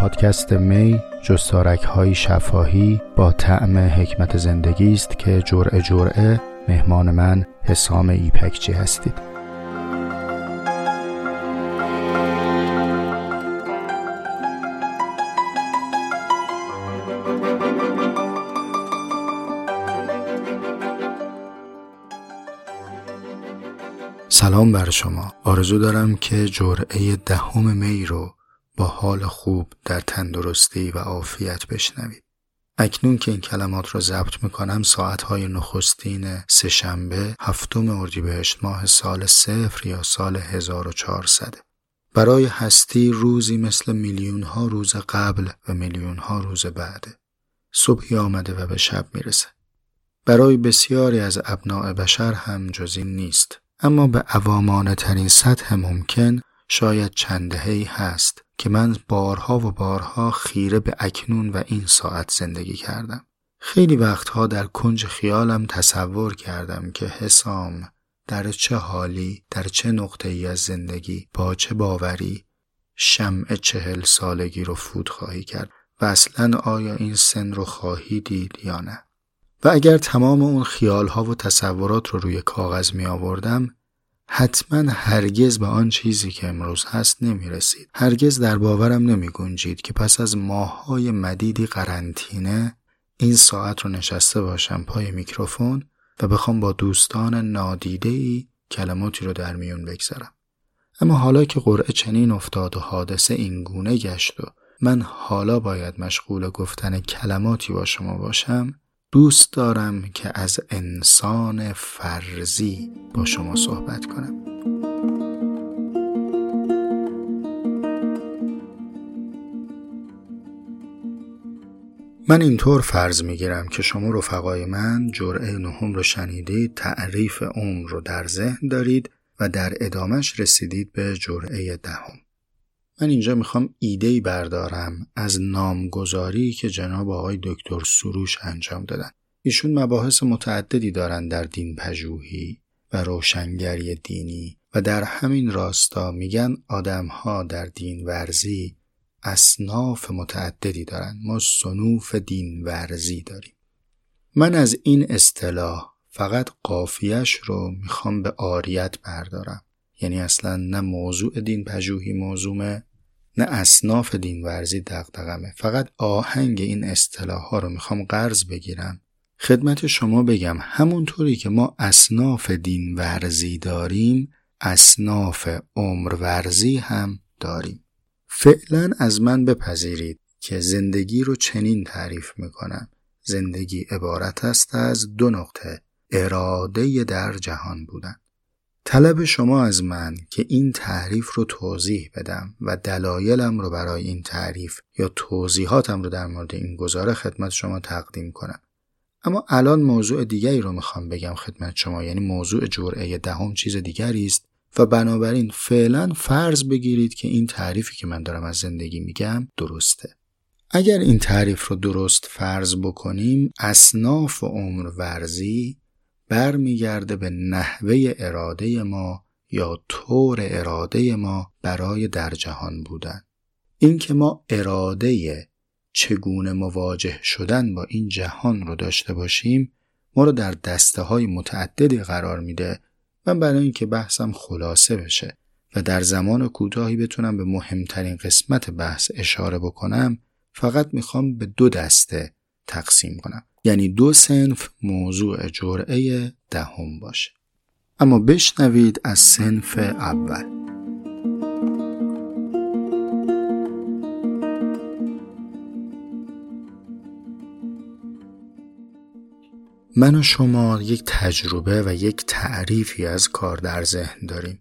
پادکست می جستارک های شفاهی با طعم حکمت زندگی است که جرعه جرعه مهمان من حسام ایپکچی هستید. سلام بر شما. آرزو دارم که جرعه دهم می رو با حال خوب در تندرستی و عافیت بشنوید. اکنون که این کلمات رو ضبط می‌کنم ساعتهای نخستین سهشنبه هفتم اردیبهشت ماه سال صفر یا سال 1400 برای هستی روزی مثل میلیون ها روز قبل و میلیون ها روز بعده. صبحی آمده و به شب می‌رسه. برای بسیاری از ابناع بشر هم جزی نیست. اما به عوامانه ترین سطح ممکن شاید چندهی هست که من بارها و بارها خیره به اکنون و این ساعت زندگی کردم. خیلی وقتها در کنج خیالم تصور کردم که حسام در چه حالی در چه نقطه ای از زندگی با چه باوری شمع چهل سالگی رو فود خواهی کرد و اصلا آیا این سن رو خواهی دید یا نه و اگر تمام اون خیال ها و تصورات رو روی کاغذ می آوردم حتما هرگز به آن چیزی که امروز هست نمی رسید. هرگز در باورم نمی گنجید که پس از ماههای مدیدی قرنطینه این ساعت رو نشسته باشم پای میکروفون و بخوام با دوستان نادیده ای کلماتی رو در میون بگذارم. اما حالا که قرعه چنین افتاد و حادثه این گونه گشت و من حالا باید مشغول گفتن کلماتی با شما باشم دوست دارم که از انسان فرزی با شما صحبت کنم. من اینطور فرض می‌گیرم که شما رفقای من جرعه نهم رو شنیدید تعریف عمر رو در ذهن دارید و در ادامش رسیدید به جرعه دهم. من اینجا می‌خوام ایده بردارم از نامگذاری که جناب آقای دکتر سروش انجام دادن. ایشون مباحث متعددی دارن در دین پژوهی و روشنگری دینی و در همین راستا میگن آدمها در دین ورزی اصناف متعددی دارن. ما سنوف دین ورزی داریم. من از این اصطلاح فقط قافیش رو می‌خوام به آریت بردارم. یعنی اصلا نه موضوع دین پژوهی موضوعه نه اصناف دین ورزی دقدقمه فقط آهنگ این اصطلاح ها رو می‌خوام قرض بگیرم. خدمت شما بگم همونطوری که ما اصناف دین ورزی داریم اصناف عمر ورزی هم داریم. فعلا از من بپذیرید که زندگی رو چنین تعریف می‌کنم. زندگی عبارت است از دو نقطه اراده در جهان بودن. طلب شما از من که این تعریف رو توضیح بدم و دلایلم رو برای این تعریف یا توضیحاتم رو در مورد این گزاره خدمت شما تقدیم کنم. اما الان موضوع دیگری رو می‌خوام بگم خدمت شما یعنی موضوع جرعه دهم چیز دیگری است و بنابراین فعلا فرض بگیرید که این تعریفی که من دارم از زندگی میگم درسته. اگر این تعریف رو درست فرض بکنیم اصناف و عمر ورزی برمیگرده به نحوه اراده ما یا طور اراده ما برای در جهان بودن. اینکه ما اراده چگونه مواجه شدن با این جهان رو داشته باشیم ما رو در دسته های متعددی قرار میده من برای اینکه بحثم خلاصه بشه و در زمان کوتاهی بتونم به مهمترین قسمت بحث اشاره بکنم فقط می‌خوام به دو دسته تقسیم کنم. یعنی دو سنف موضوع جرعه دهم باشه اما بشنوید از سنف اول من و شما یک تجربه و یک تعریفی از کار در ذهن داریم.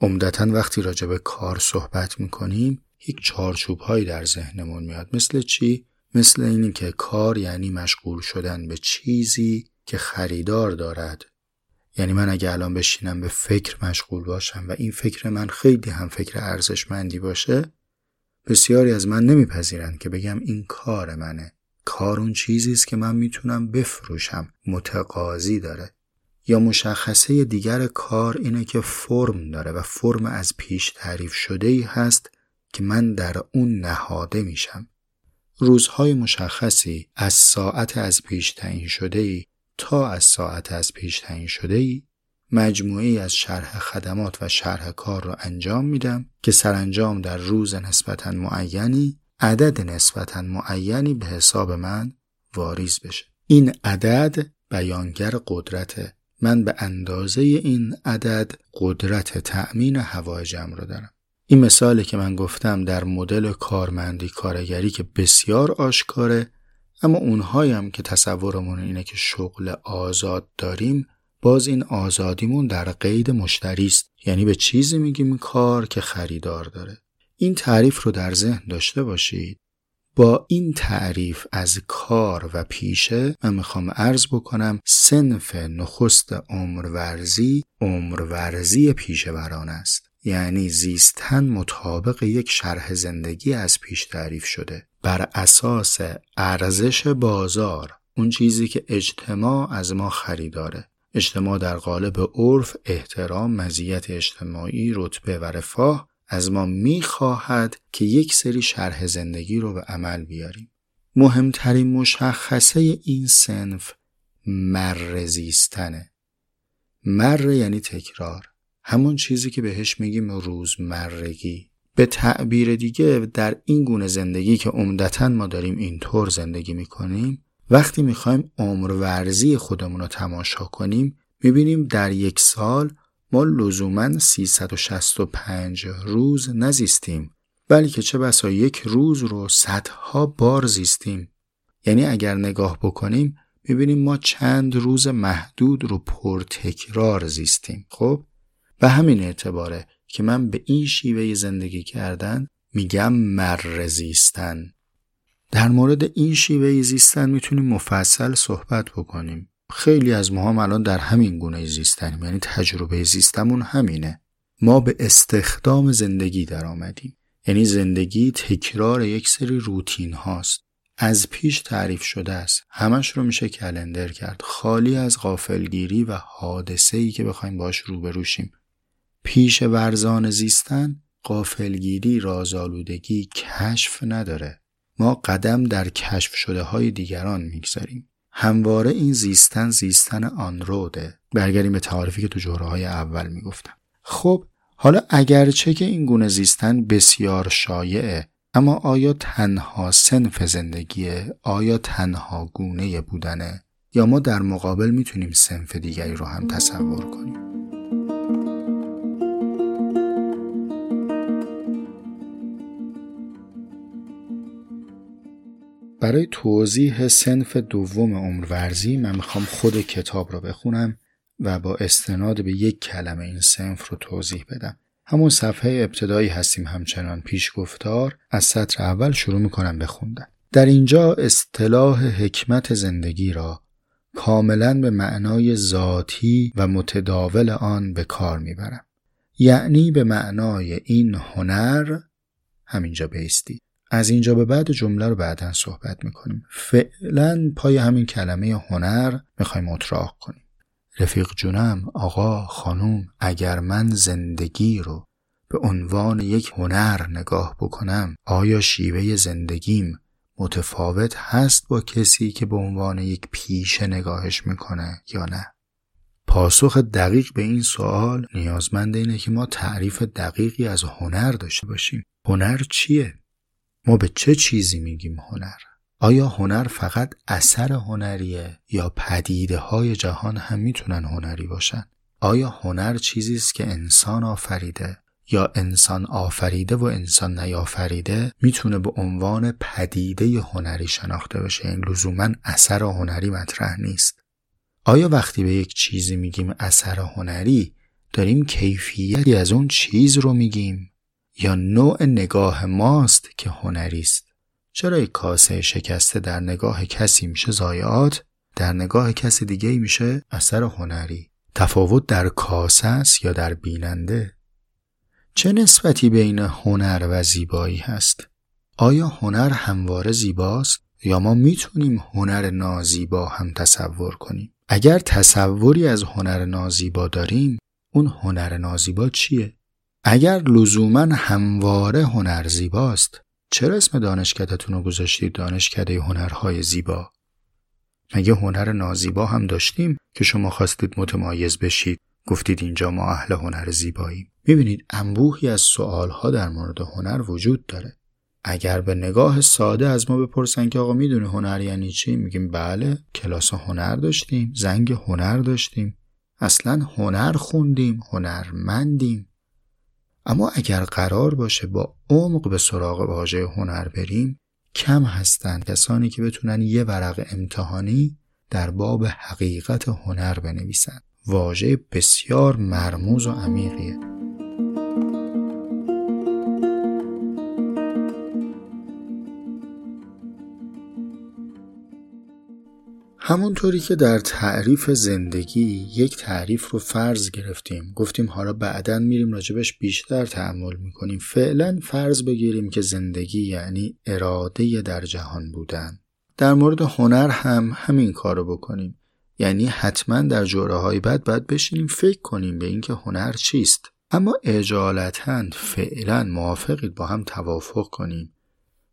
عمدتا وقتی راجع به کار صحبت می‌کنیم یک چارچوب هایی در ذهنمون میاد مثل چی؟ مثل اینی که کار یعنی مشغول شدن به چیزی که خریدار دارد. یعنی من اگه الان بشینم به فکر مشغول باشم و این فکر من خیلی هم فکر ارزشمندی باشه بسیاری از من نمیپذیرند که بگم این کار منه. کار اون چیزی است که من می‌تونم بفروشم. متقاضی داره. یا مشخصه دیگر کار اینه که فرم داره و فرم از پیش تعریف شده ای هست که من در اون نهاده میشم. روزهای مشخصی از ساعت از پیش تعیین شده ای تا از ساعت از پیش تعیین شده ای مجموعی از شرح خدمات و شرح کار را انجام میدم که سرانجام در روز نسبتا معینی عدد نسبتا معینی به حساب من واریز بشه. این عدد بیانگر قدرت من به اندازه این عدد قدرت تأمین هوایجم رو دارم. این مثالی که من گفتم در مدل کارمندی کارگری که بسیار آشکاره اما اونهایی هم که تصورمون اینه که شغل آزاد داریم باز این آزادیمون در قید مشتری است. یعنی به چیزی میگیم کار که خریدار داره. این تعریف رو در ذهن داشته باشید. با این تعریف از کار و پیشه من می‌خوام عرض بکنم سنف نخست عمرورزی عمرورزی پیشوران است. یعنی زیستن مطابق یک شرح زندگی از پیش تعریف شده. بر اساس ارزش بازار اون چیزی که اجتماع از ما خریداره. اجتماع در قالب عرف احترام مزیت اجتماعی رتبه و رفاه از ما می‌خواهد که یک سری شرح زندگی رو به عمل بیاریم. مهمترین مشخصه این سنف مر زیستنه. مر یعنی تکرار. همون چیزی که بهش میگیم روزمرگی. به تعبیر دیگه در این گونه زندگی که عمدتا ما داریم اینطور زندگی می‌کنیم وقتی می‌خوایم عمر ورزی خودمون رو تماشا کنیم می‌بینیم در یک سال ما لزوما 365 روز نزیستیم بلکه چه بسا یک روز رو صدها بار زیستیم. یعنی اگر نگاه بکنیم می‌بینیم ما چند روز محدود رو پرتکرار زیستیم. خب؟ به همین اعتباره که من به این شیوه زندگی کردن میگم مر زیستن. در مورد این شیوه زیستن می‌تونیم مفصل صحبت بکنیم. خیلی از ما هم الان در همین گونه زیستنیم یعنی تجربه زیستمون همینه. ما به استخدام زندگی در آمدیم. یعنی زندگی تکرار یک سری روتین هاست. از پیش تعریف شده است. همش رو میشه کلندر کرد. خالی از غافلگیری و حادثه ای که بخوایم باش روبروشیم. پیش ورزان زیستن قافلگیری رازآلودگی کشف نداره. ما قدم در کشف شده های دیگران می‌گذاریم. همواره این زیستن زیستن آن روده. برگردیم به تعاریفی که تو جوره های اول می‌گفتم. خب حالا اگرچه که این گونه زیستن بسیار شایعه اما آیا تنها سنف زندگیه آیا تنها گونه بودنه؟ یا ما در مقابل می‌تونیم سنف دیگری رو هم تصور کنیم؟ برای توضیح سنف دوم عمرورزی من می‌خوام خود کتاب رو بخونم و با استناد به یک کلمه این سنف رو توضیح بدم. همون صفحه ابتدایی هستیم همچنان پیش گفتار از سطر اول شروع می‌کنم بخوندن. در اینجا اصطلاح حکمت زندگی را کاملا به معنای ذاتی و متداول آن به کار می‌برم. یعنی به معنای این هنر همینجا بیستید. از اینجا به بعد جمله رو بعدا صحبت می‌کنیم. فعلا پای همین کلمه هنر می‌خوایم اتراق کنیم. رفیق جونم آقا خانوم اگر من زندگی رو به عنوان یک هنر نگاه بکنم آیا شیوه زندگیم متفاوت هست با کسی که به عنوان یک پیشه نگاهش می‌کنه یا نه؟ پاسخ دقیق به این سوال نیازمند اینه که ما تعریف دقیقی از هنر داشته باشیم. هنر چیه؟ ما به چه چیزی میگیم هنر؟ آیا هنر فقط اثر هنریه یا پدیده های جهان هم می‌تونن هنری باشن؟ آیا هنر چیزی است که انسان آفریده یا انسان آفریده و انسان نیافریده می‌تونه به عنوان پدیده هنری شناخته بشه این لزوما اثر هنری مطرح نیست آیا وقتی به یک چیزی میگیم اثر هنری داریم کیفیتی از اون چیز رو میگیم یا نوع نگاه ماست که هنری است. چرا یک کاسه شکسته در نگاه کسی میشه زایعات در نگاه کسی دیگه میشه اثر هنری. تفاوت در کاسه است یا در بیننده؟ چه نسبتی بین هنر و زیبایی هست؟ آیا هنر همواره زیباست یا ما می‌تونیم هنر نازیبا هم تصور کنیم؟ اگر تصوری از هنر نازیبا داریم اون هنر نازیبا چیه؟ اگر لزوما همواره هنر زیباست چرا اسم دانشکدتون رو گذاشتید دانشکده هنرهای زیبا؟ مگه هنر نازیبا هم داشتیم که شما خواستید متمایز بشید گفتید اینجا ما اهل هنر زیباییم؟ می‌بینید انبوهی از سوالها در مورد هنر وجود داره. اگر به نگاه ساده از ما بپرسن که آقا می‌دونه هنر یعنی چی؟ میگیم بله کلاس هنر داشتیم زنگ هنر داشتیم. اصلا هنر خوندیم هنرمندیم. اما اگر قرار باشه با عمق به سراغ واژه هنر بریم کم هستند کسانی که بتونن یه ورق امتحانی در باب حقیقت هنر بنویسن. واژه بسیار مرموز و عمیقیه. همونطوری که در تعریف زندگی یک تعریف رو فرض گرفتیم. گفتیم حالا بعدا میریم راجبش بیشتر تحمل می‌کنیم. فعلا فرض بگیریم که زندگی یعنی اراده در جهان بودن. در مورد هنر هم همین کارو بکنیم. یعنی حتما در جوره های بعد باید بشینیم فکر کنیم به اینکه هنر چیست. اما اجالتا فعلا موافقید با هم توافق کنیم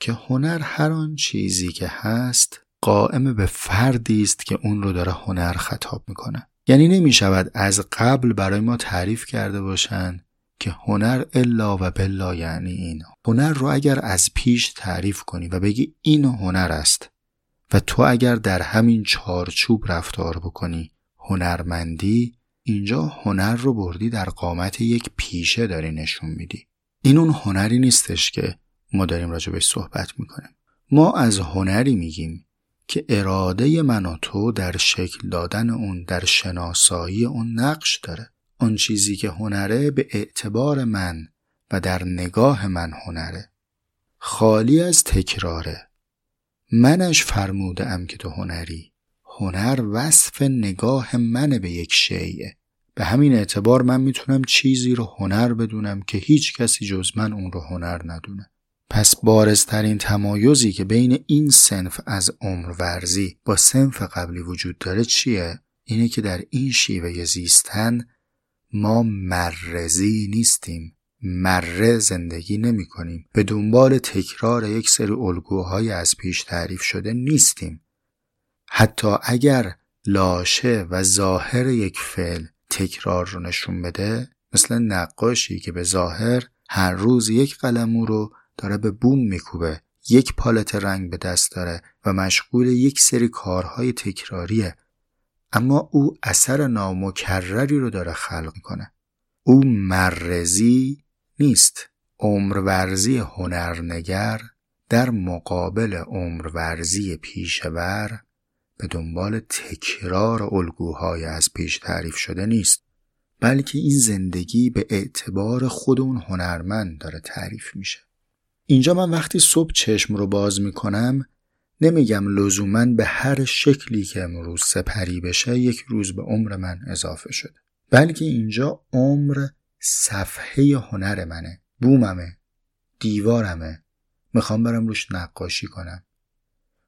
که هنر هر آن چیزی که هست قائم به فردی است که اون رو داره هنر خطاب می‌کنه. یعنی نمی شود از قبل برای ما تعریف کرده باشن که هنر الا و بلا یعنی این. هنر رو اگر از پیش تعریف کنی و بگی این هنر است و تو اگر در همین چارچوب رفتار بکنی هنرمندی اینجا هنر رو بردی در قامت یک پیشه داری نشون میدی. این اون هنری نیستش که ما داریم راجع صحبت می‌کنیم. ما از هنری میگیم. که اراده من و تو در شکل دادن اون در شناسایی اون نقش داره. اون چیزی که هنره به اعتبار من و در نگاه من هنره. خالی از تکراره. منش فرموده ام که تو هنری. هنر وصف نگاه من به یک شیعه. به همین اعتبار من می‌تونم چیزی رو هنر بدونم که هیچ کسی جز من اون رو هنر ندونه. پس بارزترین تمایزی که بین این سنف از عمر ورزی با سنف قبلی وجود داره چیه؟ اینه که در این شیوه زیستن ما مرزی نیستیم. مره زندگی نمی کنیم. به دنبال تکرار یک سری الگوهای از پیش تعریف شده نیستیم. حتی اگر لاشه و ظاهر یک فعل تکرار رو نشون بده مثل نقاشی که به ظاهر هر روز یک قلمو رو داره به بوم میکوبه. یک پالت رنگ به دست داره و مشغول یک سری کارهای تکراریه. اما او اثر نامکرری رو داره خلق می‌کنه. او مرزی نیست. عمرورزی هنرنگر در مقابل عمرورزی پیشور به دنبال تکرار الگوهای از پیش تعریف شده نیست بلکه این زندگی به اعتبار خود اون هنرمند داره تعریف میشه. اینجا من وقتی صبح چشم رو باز می‌کنم نمیگم لزوما به هر شکلی که امروز سپری بشه یک روز به عمر من اضافه شده. بلکه اینجا عمر صفحه هنر منه بوممه دیوارمه. می‌خوام برم روش نقاشی کنم.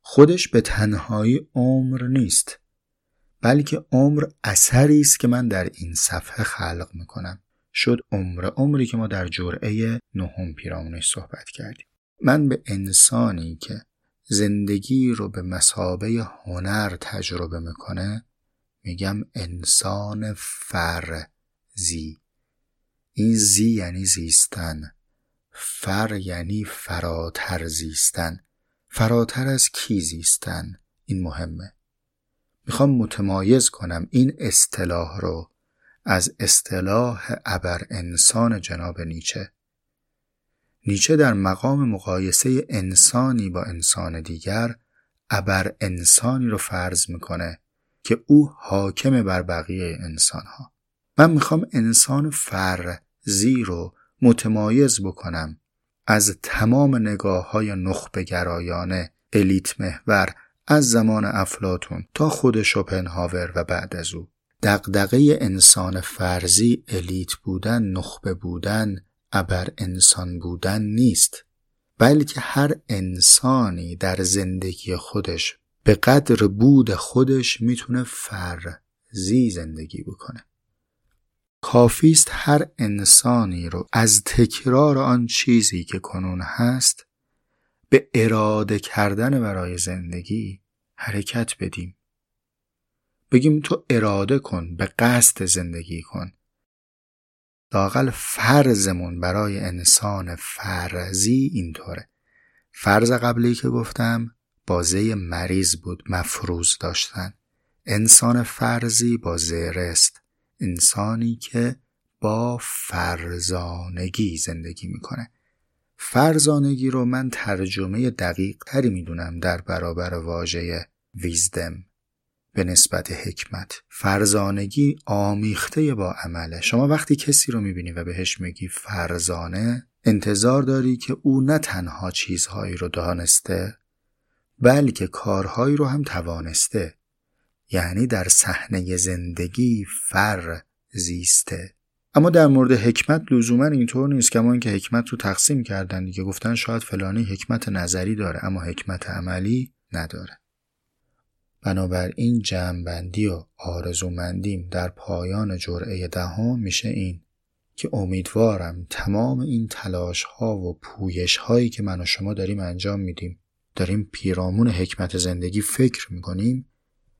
خودش به تنهایی عمر نیست بلکه عمر اثری است که من در این صفحه خلق می‌کنم. شد عمر عمری که ما در جرعه نهم پیرامونش صحبت کردیم. من به انسانی که زندگی رو به مسابه هنر تجربه می‌کنه میگم انسان فرزی. این زی یعنی زیستن فر یعنی فراتر زیستن. فراتر از کی زیستن؟ این مهمه. می‌خوام متمایز کنم این اصطلاح رو. از اصطلاح ابر انسان جناب نیچه. نیچه در مقام مقایسه انسانی با انسان دیگر ابر انسانی رو فرض می‌کنه که او حاکم بر بقیه انسان ها من می‌خوام انسان فرزی رو متمایز بکنم از تمام نگاه های نخبه گرایانه الیت محور از زمان افلاتون تا خود شوپنهاور و بعد از او. دقدقه انسان فرضی الیت بودن نخبه بودن ابر انسان بودن نیست. بلکه هر انسانی در زندگی خودش به قدر بود خودش می‌تونه فرزی زندگی بکنه. کافیست هر انسانی رو از تکرار آن چیزی که کنون هست به اراده کردن برای زندگی حرکت بدیم. بگیم تو اراده کن به قصد زندگی کن. لاقل فرضمون برای انسان فرضی اینطوره. فرض قبلی که گفتم بازه مریض بود مفروض داشتن. انسان فرضی با زیرست انسانی که با فرزانگی زندگی می‌کنه. فرزانگی رو من ترجمه دقیق تری می‌دونم در برابر واژه ویزدم. به نسبت حکمت. فرزانگی آمیخته با عمله. شما وقتی کسی رو می‌بینی و بهش میگی فرزانه انتظار داری که او نه تنها چیزهایی رو دانسته بلکه کارهایی رو هم توانسته. یعنی در صحنه زندگی فر زیسته. اما در مورد حکمت لزوما اینطور نیست کما اینکه حکمت رو تقسیم کردن دیگه. گفتن شاید فلانی حکمت نظری داره اما حکمت عملی نداره. بنابراین جمعبندی و آرزومندیم در پایان جرعه دهم میشه این که امیدوارم تمام این تلاش ها و پویش هایی که من و شما داریم انجام میدیم داریم پیرامون حکمت زندگی فکر می‌کنیم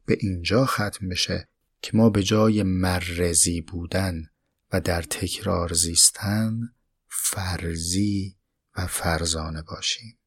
به اینجا ختم بشه که ما به جای مرزی بودن و در تکرار زیستن فرزی و فرزانه باشیم.